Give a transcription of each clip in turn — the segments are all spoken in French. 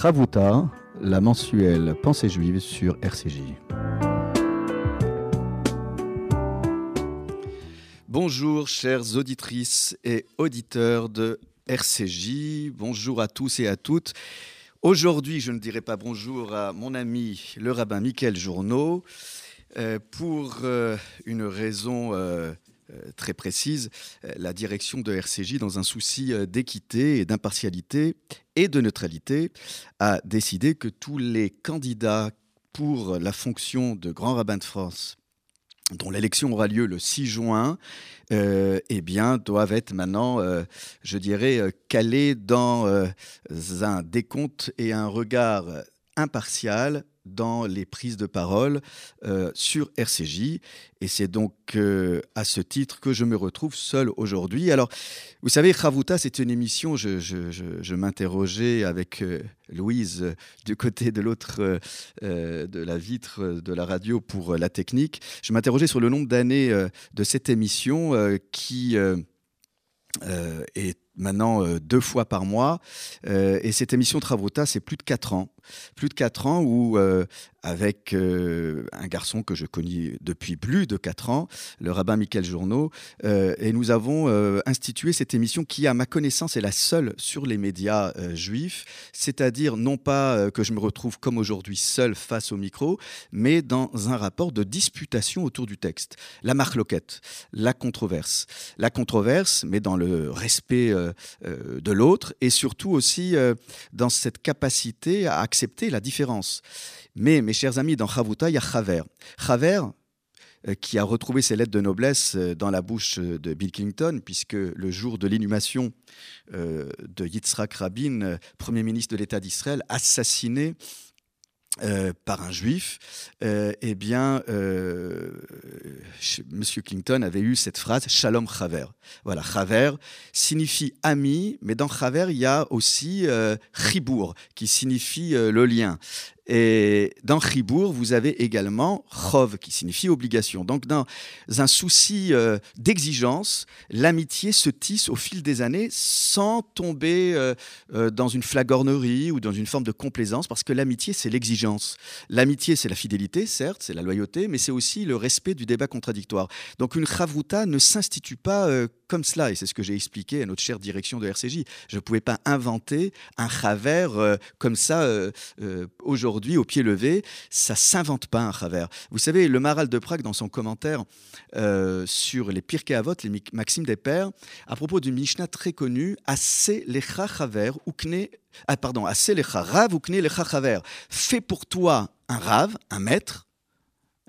Ravuta, la mensuelle Pensée juive sur RCJ. Bonjour chères auditrices et auditeurs de RCJ, bonjour à tous et à toutes. Aujourd'hui, je ne dirai pas bonjour à mon ami le rabbin Michael Journeau euh, pour euh, une raison euh, très précise, la direction de RCJ, dans un souci d'équité et d'impartialité et de neutralité, a décidé que tous les candidats pour la fonction de grand rabbin de France dont l'élection aura lieu le 6 juin, euh, eh bien, doivent être maintenant, euh, je dirais, euh, calés dans un décompte et un regard impartial dans les prises de parole euh, sur RCJ. Et c'est donc euh, à ce titre que je me retrouve seul aujourd'hui. Alors, vous savez, Ravuta, c'est une émission, je, m'interrogeais avec euh, Louise du côté de l'autre de la vitre de la radio pour la technique. Je m'interrogeais sur le nombre d'années de cette émission qui est maintenant deux fois par mois. et cette émission Travuta, c'est plus de quatre ans plus de 4 ans où, euh, avec euh, un garçon que je connais depuis plus de 4 ans, le rabbin Michael Journeau, euh, et nous avons institué cette émission qui, à ma connaissance, est la seule sur les médias juifs, c'est-à-dire non pas que je me retrouve comme aujourd'hui seul face au micro, mais dans un rapport de disputation autour du texte. La marloquette, la controverse. La controverse, mais dans le respect de l'autre, et surtout aussi dans cette capacité à accepter la différence. Mais, mes chers amis, dans Chavuta, il y a Chaver. Chaver, euh, qui a retrouvé ses lettres de noblesse euh, dans la bouche euh, de Bill Clinton, puisque le jour de l'inhumation de Yitzhak Rabin, Premier ministre de l'État d'Israël, assassiné par un juif, eh bien, euh, Monsieur Clinton avait eu cette phrase Shalom Chaver. Voilà, Chaver signifie ami, mais dans Chaver, il y a aussi Chibour, qui signifie le lien. Et dans Chibour, vous avez également Chov, qui signifie obligation. Donc, dans un souci euh, d'exigence, l'amitié se tisse au fil des années sans tomber euh, euh, dans une flagornerie ou dans une forme de complaisance, parce que l'amitié, c'est l'exigence. L'amitié, c'est la fidélité, certes, c'est la loyauté, mais c'est aussi le respect du débat contradictoire. Donc, une chavruta ne s'institue pas comme cela, et c'est ce que j'ai expliqué à notre chère direction de RCJ. Je ne pouvais pas inventer un chaver comme ça aujourd'hui au pied levé, ça s'invente pas un travers. Vous savez, le Maral de Prague, dans son commentaire euh, sur les Pirkei Avot, les Maximes des Pères, à propos d'une Mishnah très connue, Assez lecha chaver, ukne, ah, pardon, Assez lecha rav, ukne lecha. Fais pour toi un rave, un maître,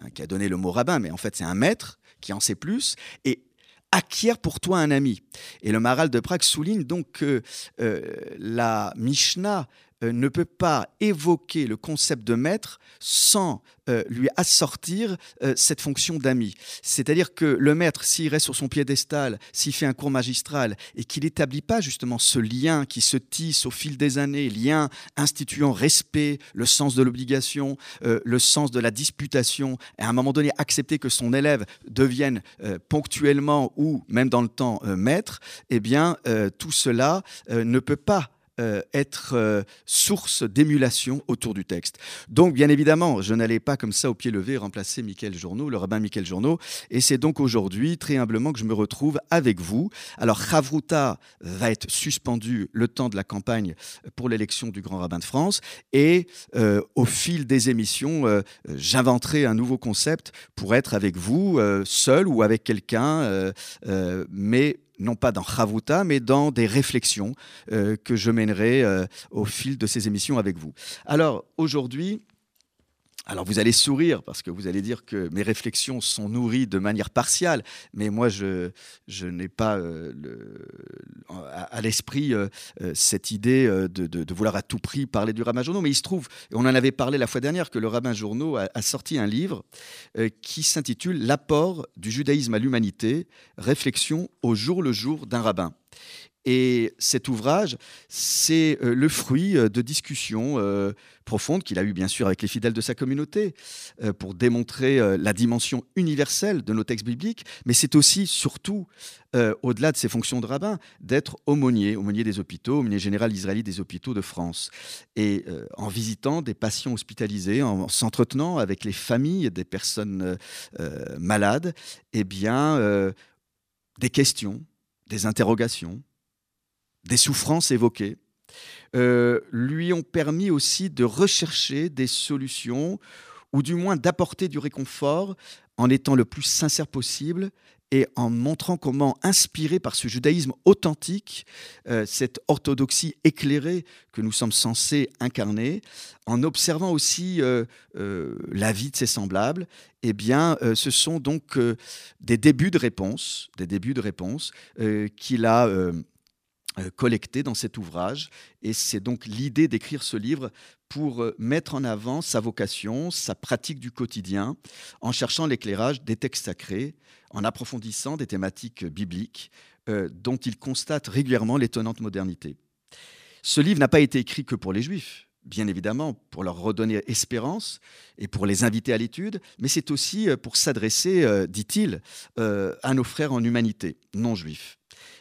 hein, qui a donné le mot rabbin, mais en fait c'est un maître qui en sait plus, et acquiert pour toi un ami. Et le Maral de Prague souligne donc que euh, la Mishnah ne peut pas évoquer le concept de maître sans euh, lui assortir euh, cette fonction d'ami. C'est-à-dire que le maître, s'il reste sur son piédestal, s'il fait un cours magistral et qu'il n'établit pas justement ce lien qui se tisse au fil des années, lien instituant respect, le sens de l'obligation, le sens de la disputation, et à un moment donné accepter que son élève devienne ponctuellement ou même dans le temps maître, eh bien tout cela ne peut pas euh, être euh, source d'émulation autour du texte. Donc, bien évidemment, je n'allais pas comme ça au pied levé remplacer Michael Journeau, le rabbin Michael Journeau, et c'est donc aujourd'hui, très humblement, que je me retrouve avec vous. Alors, Chavruta va être suspendu le temps de la campagne pour l'élection du grand rabbin de France, et euh, au fil des émissions, j'inventerai un nouveau concept pour être avec vous, seul ou avec quelqu'un, mais non pas dans Chavuta, mais dans des réflexions euh, que je mènerai euh, au fil de ces émissions avec vous. Alors aujourd'hui, alors vous allez sourire parce que vous allez dire que mes réflexions sont nourries de manière partiale, mais moi je, n'ai pas euh, à, l'esprit euh, euh, cette idée de, vouloir à tout prix parler du rabbin journaux. Mais il se trouve, et on en avait parlé la fois dernière, que le rabbin journaux a sorti un livre qui s'intitule L'apport du judaïsme à l'humanité, réflexion au jour le jour d'un rabbin. Et cet ouvrage, c'est euh, le fruit euh, de discussions euh, profondes qu'il a eues bien sûr avec les fidèles de sa communauté pour démontrer la dimension universelle de nos textes bibliques, mais c'est aussi, surtout, au-delà de ses fonctions de rabbin, d'être aumônier, aumônier des hôpitaux, aumônier général israélite des hôpitaux de France. Et en visitant des patients hospitalisés, en s'entretenant avec les familles des personnes malades, eh bien, des questions, des interrogations, des souffrances évoquées, euh, lui ont permis aussi de rechercher des solutions ou du moins d'apporter du réconfort en étant le plus sincère possible et en montrant comment, inspiré par ce judaïsme authentique, euh, cette orthodoxie éclairée que nous sommes censés incarner, en observant aussi euh, la vie de ses semblables, eh bien, ce sont donc des débuts de réponse, des débuts de réponse qu'il a euh, collecté dans cet ouvrage. Et c'est donc l'idée d'écrire ce livre pour euh, mettre en avant sa vocation, sa pratique du quotidien, en cherchant l'éclairage des textes sacrés, en approfondissant des thématiques bibliques euh, dont il constate régulièrement l'étonnante modernité. Ce livre n'a pas été écrit que pour les juifs, bien évidemment, pour leur redonner espérance et pour les inviter à l'étude, mais c'est aussi pour s'adresser, dit-il, à nos frères en humanité, non juifs.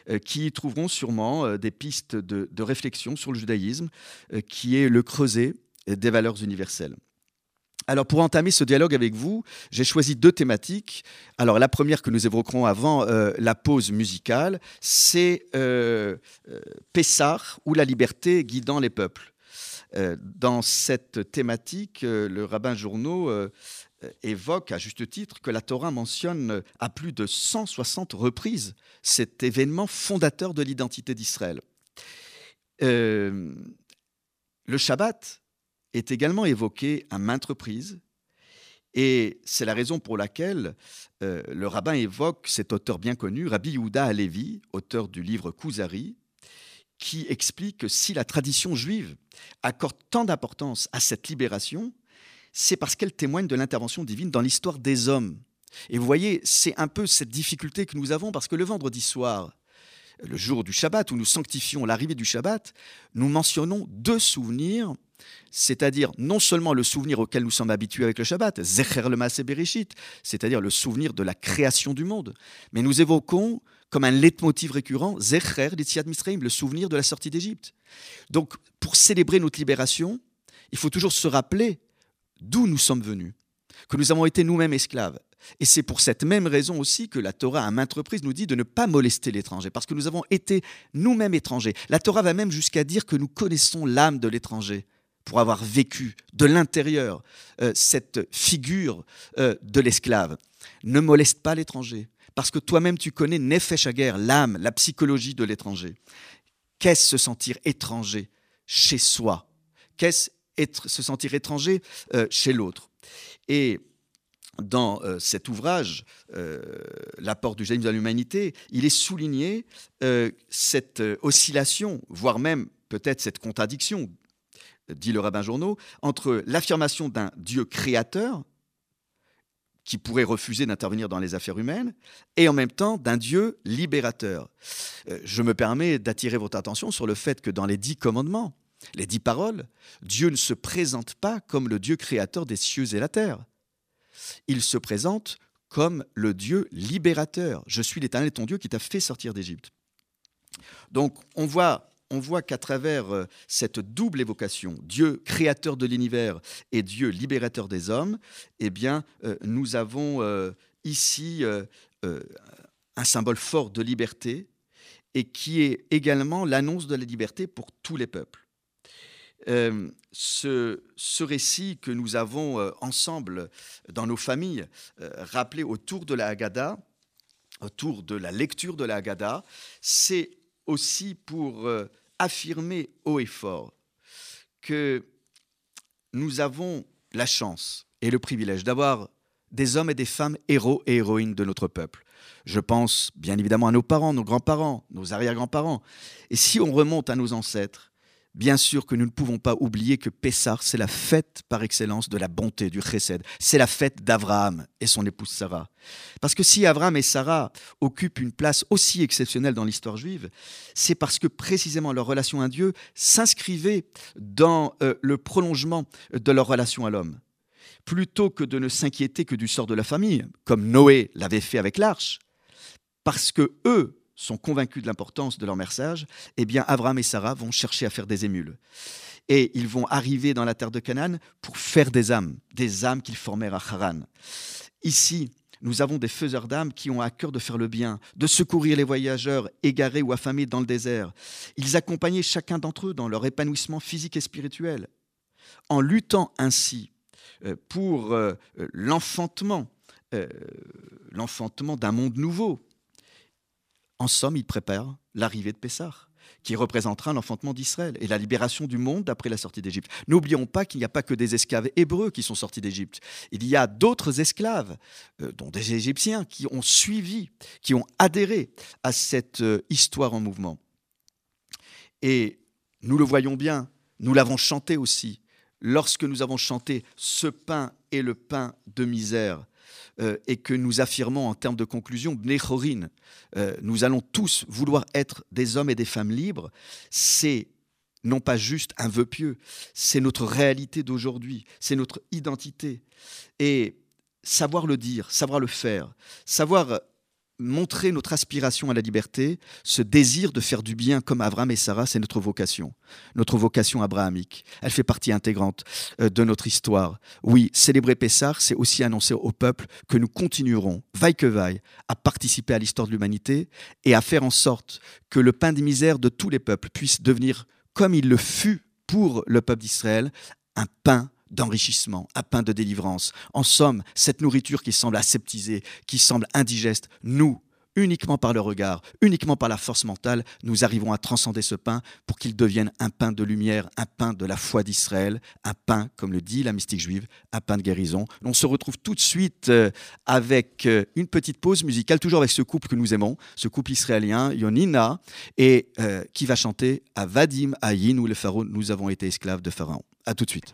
Euh, qui trouveront sûrement euh, des pistes de, réflexion sur le judaïsme, euh, qui est le creuset des valeurs universelles. Alors pour entamer ce dialogue avec vous, j'ai choisi deux thématiques. Alors la première que nous évoquerons avant la pause musicale, c'est Pessar ou la liberté guidant les peuples. dans cette thématique, le rabbin Journeau évoque à juste titre que la Torah mentionne à plus de 160 reprises cet événement fondateur de l'identité d'Israël. Euh, le Shabbat est également évoqué à maintes reprises, et c'est la raison pour laquelle euh, le rabbin évoque cet auteur bien connu, Rabbi Yehuda Alevi, auteur du livre Kuzari, qui explique que si la tradition juive accorde tant d'importance à cette libération, c'est parce qu'elle témoigne de l'intervention divine dans l'histoire des hommes. Et vous voyez, c'est un peu cette difficulté que nous avons parce que le vendredi soir, le jour du Shabbat, où nous sanctifions l'arrivée du Shabbat, nous mentionnons deux souvenirs, c'est-à-dire non seulement le souvenir auquel nous sommes habitués avec le Shabbat, Zecher le Bereshit, c'est-à-dire le souvenir de la création du monde, mais nous évoquons comme un leitmotiv récurrent, Zecher l'Itziad Misraim, le souvenir de la sortie d'Égypte. Donc, pour célébrer notre libération, il faut toujours se rappeler d'où nous sommes venus, que nous avons été nous-mêmes esclaves. Et c'est pour cette même raison aussi que la Torah, à maintes reprises, nous dit de ne pas molester l'étranger, parce que nous avons été nous-mêmes étrangers. La Torah va même jusqu'à dire que nous connaissons l'âme de l'étranger pour avoir vécu de l'intérieur euh, cette figure euh, de l'esclave. Ne moleste pas l'étranger, parce que toi-même tu connais Nefesh l'âme, la psychologie de l'étranger. Qu'est-ce se sentir étranger chez soi? Qu'est-ce se sentir étranger euh, chez l'autre. Et dans euh, cet ouvrage, euh, L'apport du génie à l'humanité, il est souligné cette oscillation, voire même peut-être cette contradiction, dit le rabbin Journaux, entre l'affirmation d'un Dieu créateur, qui pourrait refuser d'intervenir dans les affaires humaines, et en même temps d'un Dieu libérateur. je me permets d'attirer votre attention sur le fait que dans les dix commandements, les dix paroles, Dieu ne se présente pas comme le Dieu créateur des cieux et la terre. Il se présente comme le Dieu libérateur. Je suis l'Éternel ton Dieu qui t'a fait sortir d'Égypte. Donc on voit, qu'à travers euh, cette double évocation, Dieu créateur de l'univers et Dieu libérateur des hommes, eh bien, euh, nous avons euh, ici un symbole fort de liberté et qui est également l'annonce de la liberté pour tous les peuples. Euh, ce, récit que nous avons euh, ensemble dans nos familles euh, rappelé autour de la Haggadah, autour de la lecture de la Haggadah, c'est aussi pour affirmer haut et fort que nous avons la chance et le privilège d'avoir des hommes et des femmes héros et héroïnes de notre peuple. Je pense bien évidemment à nos parents, nos grands-parents, nos arrière-grands-parents. Et si on remonte à nos ancêtres, bien sûr que nous ne pouvons pas oublier que Pessah, c'est la fête par excellence de la bonté, du chesed. C'est la fête d'Abraham et son épouse Sarah. Parce que si Abraham et Sarah occupent une place aussi exceptionnelle dans l'histoire juive, c'est parce que précisément leur relation à Dieu s'inscrivait dans euh, le prolongement de leur relation à l'homme. Plutôt que de ne s'inquiéter que du sort de la famille, comme Noé l'avait fait avec l'arche, parce que eux sont convaincus de l'importance de leur message, eh bien Abraham et Sarah vont chercher à faire des émules. Et ils vont arriver dans la terre de Canaan pour faire des âmes, des âmes qu'ils formèrent à Haran. Ici, nous avons des faiseurs d'âmes qui ont à cœur de faire le bien, de secourir les voyageurs égarés ou affamés dans le désert. Ils accompagnaient chacun d'entre eux dans leur épanouissement physique et spirituel. En luttant ainsi euh, pour euh, l'enfantement, euh, l'enfantement d'un monde nouveau, en somme, il prépare l'arrivée de Pessah, qui représentera l'enfantement d'Israël et la libération du monde après la sortie d'Égypte. N'oublions pas qu'il n'y a pas que des esclaves hébreux qui sont sortis d'Égypte. Il y a d'autres esclaves, euh, dont des Égyptiens, qui ont suivi, qui ont adhéré à cette euh, histoire en mouvement. Et nous le voyons bien, nous l'avons chanté aussi. Lorsque nous avons chanté Ce pain est le pain de misère, euh, et que nous affirmons en termes de conclusion, Bnechorin, euh, nous allons tous vouloir être des hommes et des femmes libres, c'est non pas juste un vœu pieux, c'est notre réalité d'aujourd'hui, c'est notre identité. Et savoir le dire, savoir le faire, savoir montrer notre aspiration à la liberté, ce désir de faire du bien comme Abraham et Sarah, c'est notre vocation, notre vocation abrahamique. Elle fait partie intégrante euh, de notre histoire. Oui, célébrer Pessah, c'est aussi annoncer au peuple que nous continuerons, vaille que vaille, à participer à l'histoire de l'humanité et à faire en sorte que le pain des misères de tous les peuples puisse devenir, comme il le fut pour le peuple d'Israël, un pain d'enrichissement, un pain de délivrance. En somme, cette nourriture qui semble aseptisée, qui semble indigeste, nous, uniquement par le regard, uniquement par la force mentale, nous arrivons à transcender ce pain pour qu'il devienne un pain de lumière, un pain de la foi d'Israël, un pain, comme le dit la mystique juive, un pain de guérison. On se retrouve tout de suite euh, avec euh, une petite pause musicale, toujours avec ce couple que nous aimons, ce couple israélien, Yonina, et euh, qui va chanter à Vadim, à Yin, le pharaon, nous avons été esclaves de Pharaon. À tout de suite.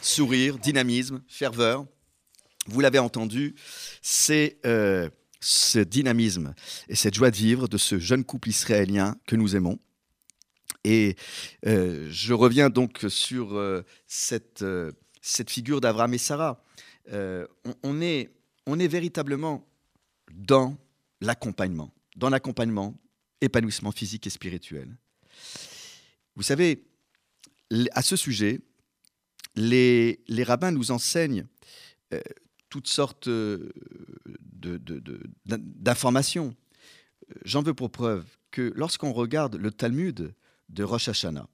sourire, dynamisme, ferveur. Vous l'avez entendu, c'est euh, ce dynamisme et cette joie de vivre de ce jeune couple israélien que nous aimons. Et euh, je reviens donc sur euh, cette, figure d'Abraham et Sarah. On est véritablement dans l'accompagnement, dans l'accompagnement, épanouissement physique et spirituel. Vous savez, à ce sujet, les, rabbins nous enseignent euh, toutes sortes euh, d'informations. J'en veux pour preuve que lorsqu'on regarde le Talmud de Rosh Hashanah,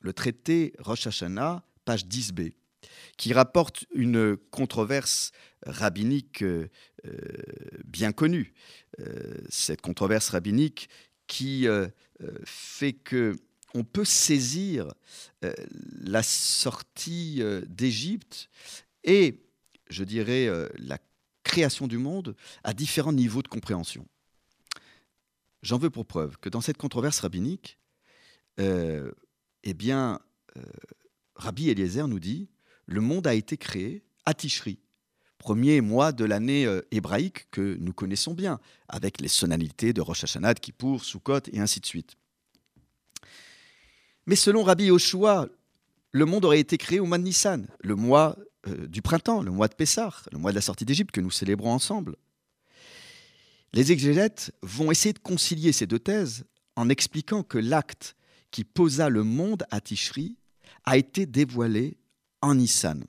le traité Rosh Hashanah, page 10b, qui rapporte une controverse rabbinique euh, bien connue. cette controverse rabbinique qui fait que on peut saisir euh, la sortie euh, d'Égypte et, je dirais, euh, la création du monde à différents niveaux de compréhension. J'en veux pour preuve que dans cette controverse rabbinique, eh bien, Rabbi Eliezer nous dit le monde a été créé à Tishri, premier mois de l'année hébraïque que nous connaissons bien, avec les sonalités de Rosh Hashanah, Kippour, Sukkot et ainsi de suite. Mais selon Rabbi Yoshua, le monde aurait été créé au mois de Nissan, le mois euh, du printemps, le mois de Pessah, le mois de la sortie d'Égypte que nous célébrons ensemble. Les exégètes vont essayer de concilier ces deux thèses en expliquant que l'acte qui posa le monde à Tishri a été dévoilé en Nissan.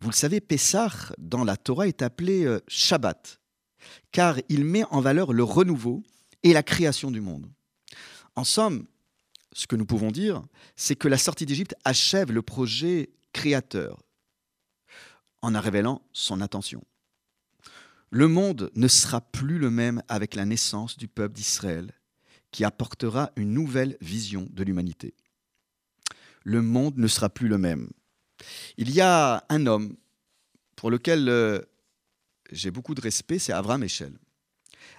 Vous le savez, Pessah dans la Torah est appelé euh, Shabbat, car il met en valeur le renouveau et la création du monde. En somme, ce que nous pouvons dire, c'est que la sortie d'Égypte achève le projet créateur en en révélant son intention. Le monde ne sera plus le même avec la naissance du peuple d'Israël, qui apportera une nouvelle vision de l'humanité. Le monde ne sera plus le même. Il y a un homme pour lequel euh, j'ai beaucoup de respect, c'est Abraham Echel.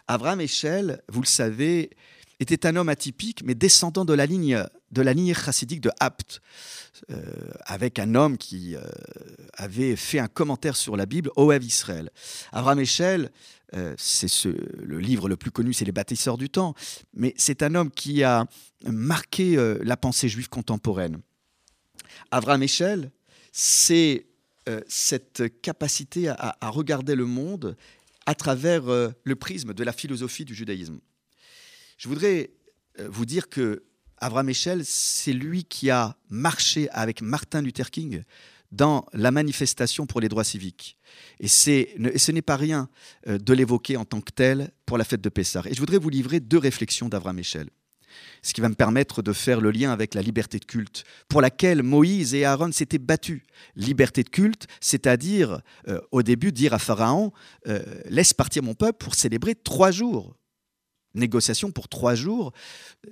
Abraham Echel, vous le savez, était un homme atypique, mais descendant de la ligne, chassidique de Apt, euh, avec un homme qui euh, avait fait un commentaire sur la Bible, Oev Israël. Abraham Echel, euh, c'est ce- le livre le plus connu, c'est Les bâtisseurs du temps, mais c'est un homme qui a marqué la pensée juive contemporaine. Abraham Echel, c'est cette capacité à, regarder le monde à travers le prisme de la philosophie du judaïsme. Je voudrais euh, vous dire que Abraham Echel, c'est lui qui a marché avec Martin Luther King dans la manifestation pour les droits civiques. Et, ce n'est pas rien euh, de l'évoquer en tant que tel pour la fête de Pessah. Et je voudrais vous livrer deux réflexions d'Abraham Echel, ce qui va me permettre de faire le lien avec la liberté de culte, pour laquelle Moïse et Aaron s'étaient battus. Liberté de culte, c'est-à-dire euh, au début dire à Pharaon, laisse partir mon peuple pour célébrer trois jours. Négociation pour trois jours,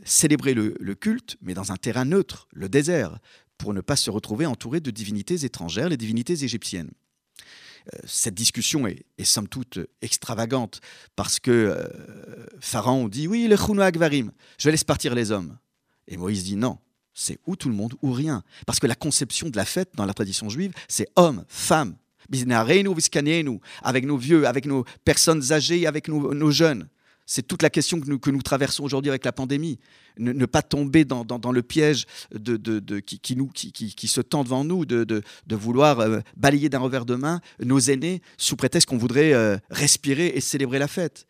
célébrer le, culte, mais dans un terrain neutre, le désert, pour ne pas se retrouver entouré de divinités étrangères, les divinités égyptiennes. Euh, Cette discussion est, est somme toute extravagante parce que euh, Pharaon dit oui, le Agvarim, je laisse partir les hommes. Et Moïse dit non, c'est ou tout le monde ou rien. Parce que la conception de la fête dans la tradition juive, c'est homme, femme, avec nos vieux, avec nos personnes âgées, avec nos jeunes. C'est toute la question que nous, que nous traversons aujourd'hui avec la pandémie. Ne, pas tomber dans, le piège de, qui, nous, qui, qui- se tend devant nous de, de- vouloir euh, balayer d'un revers de main nos aînés sous prétexte qu'on voudrait euh, respirer et célébrer la fête.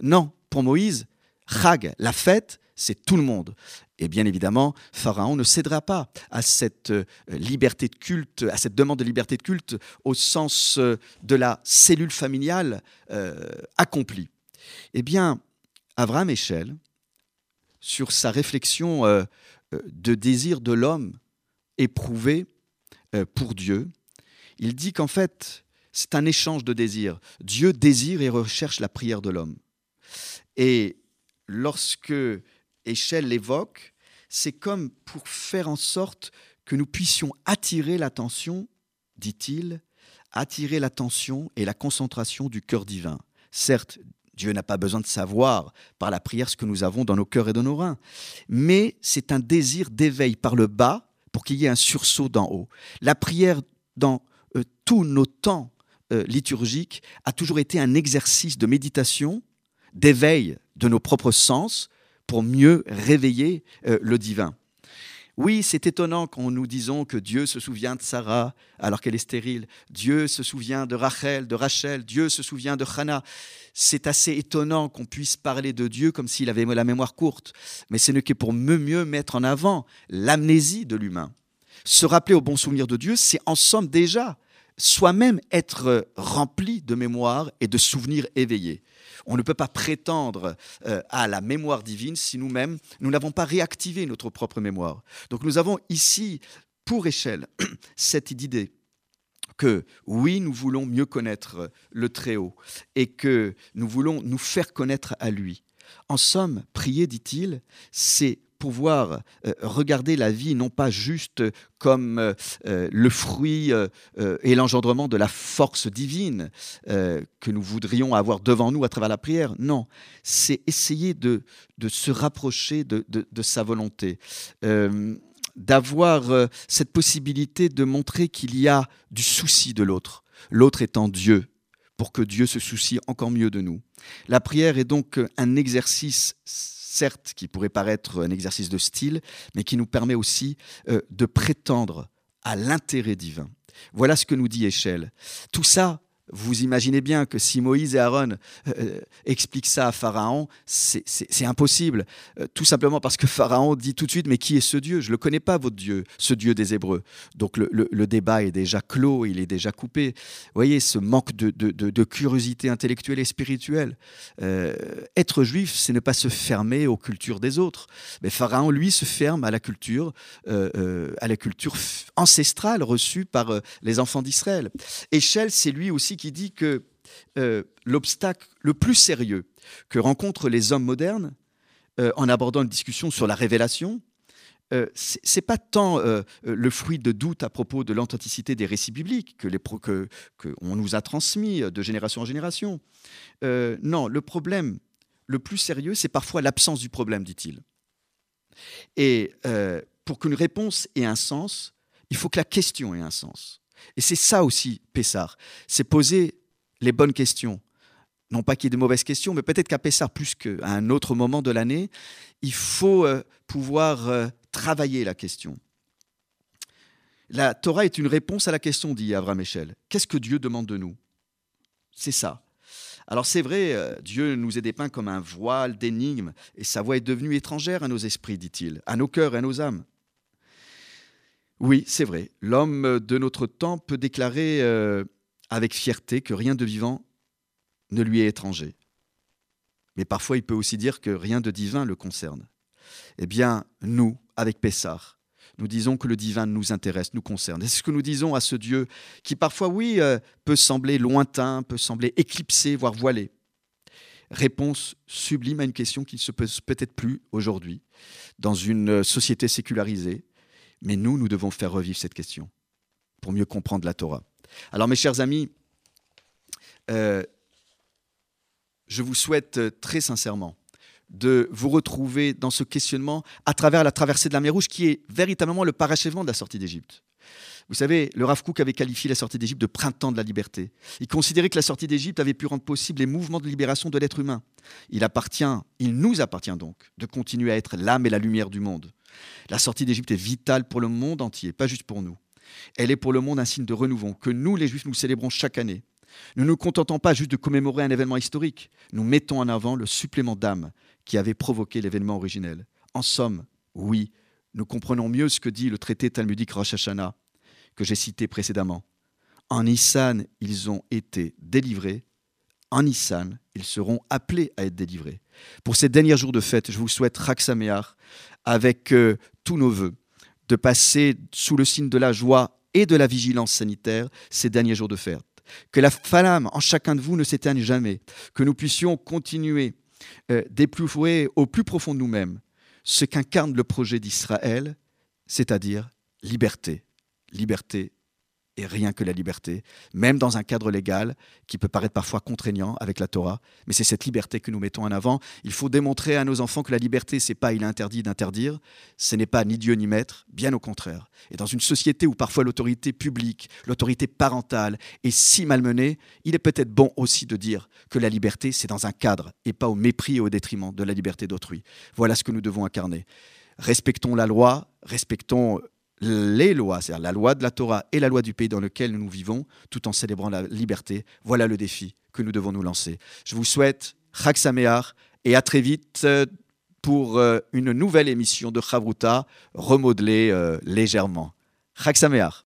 Non, pour Moïse, Chag, la fête, c'est tout le monde. Et bien évidemment, Pharaon ne cédera pas à cette euh, liberté de culte, à cette demande de liberté de culte au sens de la cellule familiale accomplie. Eh bien, Abraham Echel, sur sa réflexion euh, euh, de désir de l'homme éprouvé euh, pour Dieu, il dit qu'en fait, c'est un échange de désirs. Dieu désire et recherche la prière de l'homme. Et lorsque Echel l'évoque, c'est comme pour faire en sorte que nous puissions attirer l'attention, dit-il, attirer l'attention et la concentration du cœur divin. Certes, Dieu n'a pas besoin de savoir par la prière ce que nous avons dans nos cœurs et dans nos reins, mais c'est un désir d'éveil par le bas pour qu'il y ait un sursaut d'en haut. La prière dans euh, tous nos temps euh, liturgiques a toujours été un exercice de méditation, d'éveil de nos propres sens pour mieux réveiller euh, le divin. Oui, c'est étonnant quand nous disons que Dieu se souvient de Sarah alors qu'elle est stérile. Dieu se souvient de Rachel, de Rachel. Dieu se souvient de Hannah. C'est assez étonnant qu'on puisse parler de Dieu comme s'il avait la mémoire courte. Mais ce n'est que pour mieux, mettre en avant l'amnésie de l'humain. Se rappeler au bon souvenir de Dieu, c'est en somme déjà soi-même être rempli de mémoire et de souvenirs éveillés. On ne peut pas prétendre euh, à la mémoire divine si nous-mêmes, nous n'avons pas réactivé notre propre mémoire. Donc nous avons ici, pour échelle, cette idée que oui, nous voulons mieux connaître le Très-Haut et que nous voulons nous faire connaître à lui. En somme, prier, dit-il, c'est pouvoir euh, regarder la vie non pas juste comme euh, euh, le fruit et l'engendrement de la force divine que nous voudrions avoir devant nous à travers la prière. Non, c'est essayer de, se rapprocher de, sa volonté, d'avoir cette possibilité de montrer qu'il y a du souci de l'autre, l'autre étant Dieu, pour que Dieu se soucie encore mieux de nous. La prière est donc un exercice, certes, qui pourrait paraître un exercice de style, mais qui nous permet aussi euh, de prétendre à l'intérêt divin. Voilà ce que nous dit Échelle. Tout ça, vous imaginez bien que si Moïse et Aaron euh, expliquent ça à Pharaon, c'est- impossible. Euh, tout simplement parce que Pharaon dit tout de suite, mais qui est ce Dieu? Je ne le connais pas, votre Dieu, ce Dieu des Hébreux. Donc le, le- débat est déjà clos, il est déjà coupé. Vous voyez, ce manque de, de- de- curiosité intellectuelle et spirituelle. Euh, être juif, c'est ne pas se fermer aux cultures des autres. Mais Pharaon, lui, se ferme à la culture, euh, euh, à la culture ancestrale reçue par euh, les enfants d'Israël. Échelle, c'est lui aussi qui dit que euh, l'obstacle le plus sérieux que rencontrent les hommes modernes euh, en abordant une discussion sur la révélation, euh, c'est pas tant euh, le fruit de doutes à propos de l'authenticité des récits bibliques que nous a transmis de génération en génération. Non, le problème le plus sérieux, c'est parfois l'absence du problème, dit-il. Et pour qu'une réponse ait un sens, il faut que la question ait un sens. Et c'est ça aussi, Pessar, c'est poser les bonnes questions. Non pas qu'il y ait de mauvaises questions, mais peut-être qu'à Pessar, plus qu'à un autre moment de l'année, il faut euh, pouvoir euh, travailler la question. La Torah est une réponse à la question, dit Avram Echel. Qu'est-ce que Dieu demande de nous? C'est ça. Alors c'est vrai, euh, Dieu nous est dépeint comme un voile d'énigmes, et sa voix est devenue étrangère à nos esprits, dit-il, à nos cœurs et à nos âmes. Oui, c'est vrai, l'homme de notre temps peut déclarer euh, avec fierté que rien de vivant ne lui est étranger. Mais parfois il peut aussi dire que rien de divin le concerne. Eh bien, nous, avec Pessar, nous disons que le divin nous intéresse, nous concerne. Et c'est ce que nous disons à ce Dieu qui parfois, oui, euh, peut sembler lointain, peut sembler éclipsé, voire voilé. Réponse sublime à une question qui ne se pose peut-être plus aujourd'hui dans une euh, société sécularisée. Mais nous, nous devons faire revivre cette question pour mieux comprendre la Torah. Alors, mes chers amis, euh, je vous souhaite euh, très sincèrement de vous retrouver dans ce questionnement à travers la traversée de la mer Rouge, qui est véritablement le parachèvement de la sortie d'Égypte. Vous savez, le Rav Kook avait qualifié la sortie d'Égypte de printemps de la liberté. Il considérait que la sortie d'Égypte avait pu rendre possible les mouvements de libération de l'être humain. Il appartient, il nous appartient donc de continuer à être l'âme et la lumière du monde. La sortie d'Égypte est vitale pour le monde entier, pas juste pour nous. Elle est pour le monde un signe de renouveau que nous, les Juifs, nous célébrons chaque année. Nous ne nous contentons pas juste de commémorer un événement historique, nous mettons en avant le supplément d'âme qui avait provoqué l'événement originel. En somme, oui, nous comprenons mieux ce que dit le traité talmudique Rosh Hashanah, que j'ai cité précédemment. En Nissan, ils ont été délivrés. En Nissan, ils seront appelés à être délivrés. Pour ces derniers jours de fête, je vous souhaite Raksameach avec euh, tous nos voeux, de passer sous le signe de la joie et de la vigilance sanitaire ces derniers jours de fête. Que la flamme en chacun de vous ne s'éteigne jamais, que nous puissions continuer euh, d'éprouver au plus profond de nous-mêmes ce qu'incarne le projet d'Israël, c'est-à-dire liberté. Liberté et rien que la liberté, même dans un cadre légal qui peut paraître parfois contraignant avec la Torah, mais c'est cette liberté que nous mettons en avant. Il faut démontrer à nos enfants que la liberté, c'est pas il est interdit d'interdire, ce n'est pas ni Dieu ni maître, bien au contraire. Et dans une société où parfois l'autorité publique, l'autorité parentale est si malmenée, il est peut-être bon aussi de dire que la liberté, c'est dans un cadre et pas au mépris et au détriment de la liberté d'autrui. Voilà ce que nous devons incarner. Respectons la loi, respectons les lois, c'est-à-dire la loi de la Torah et la loi du pays dans lequel nous vivons, tout en célébrant la liberté. Voilà le défi que nous devons nous lancer. Je vous souhaite Chag Sameach et à très vite euh, pour euh, une nouvelle émission de Chavruta remodelée euh, légèrement. Chag Sameach.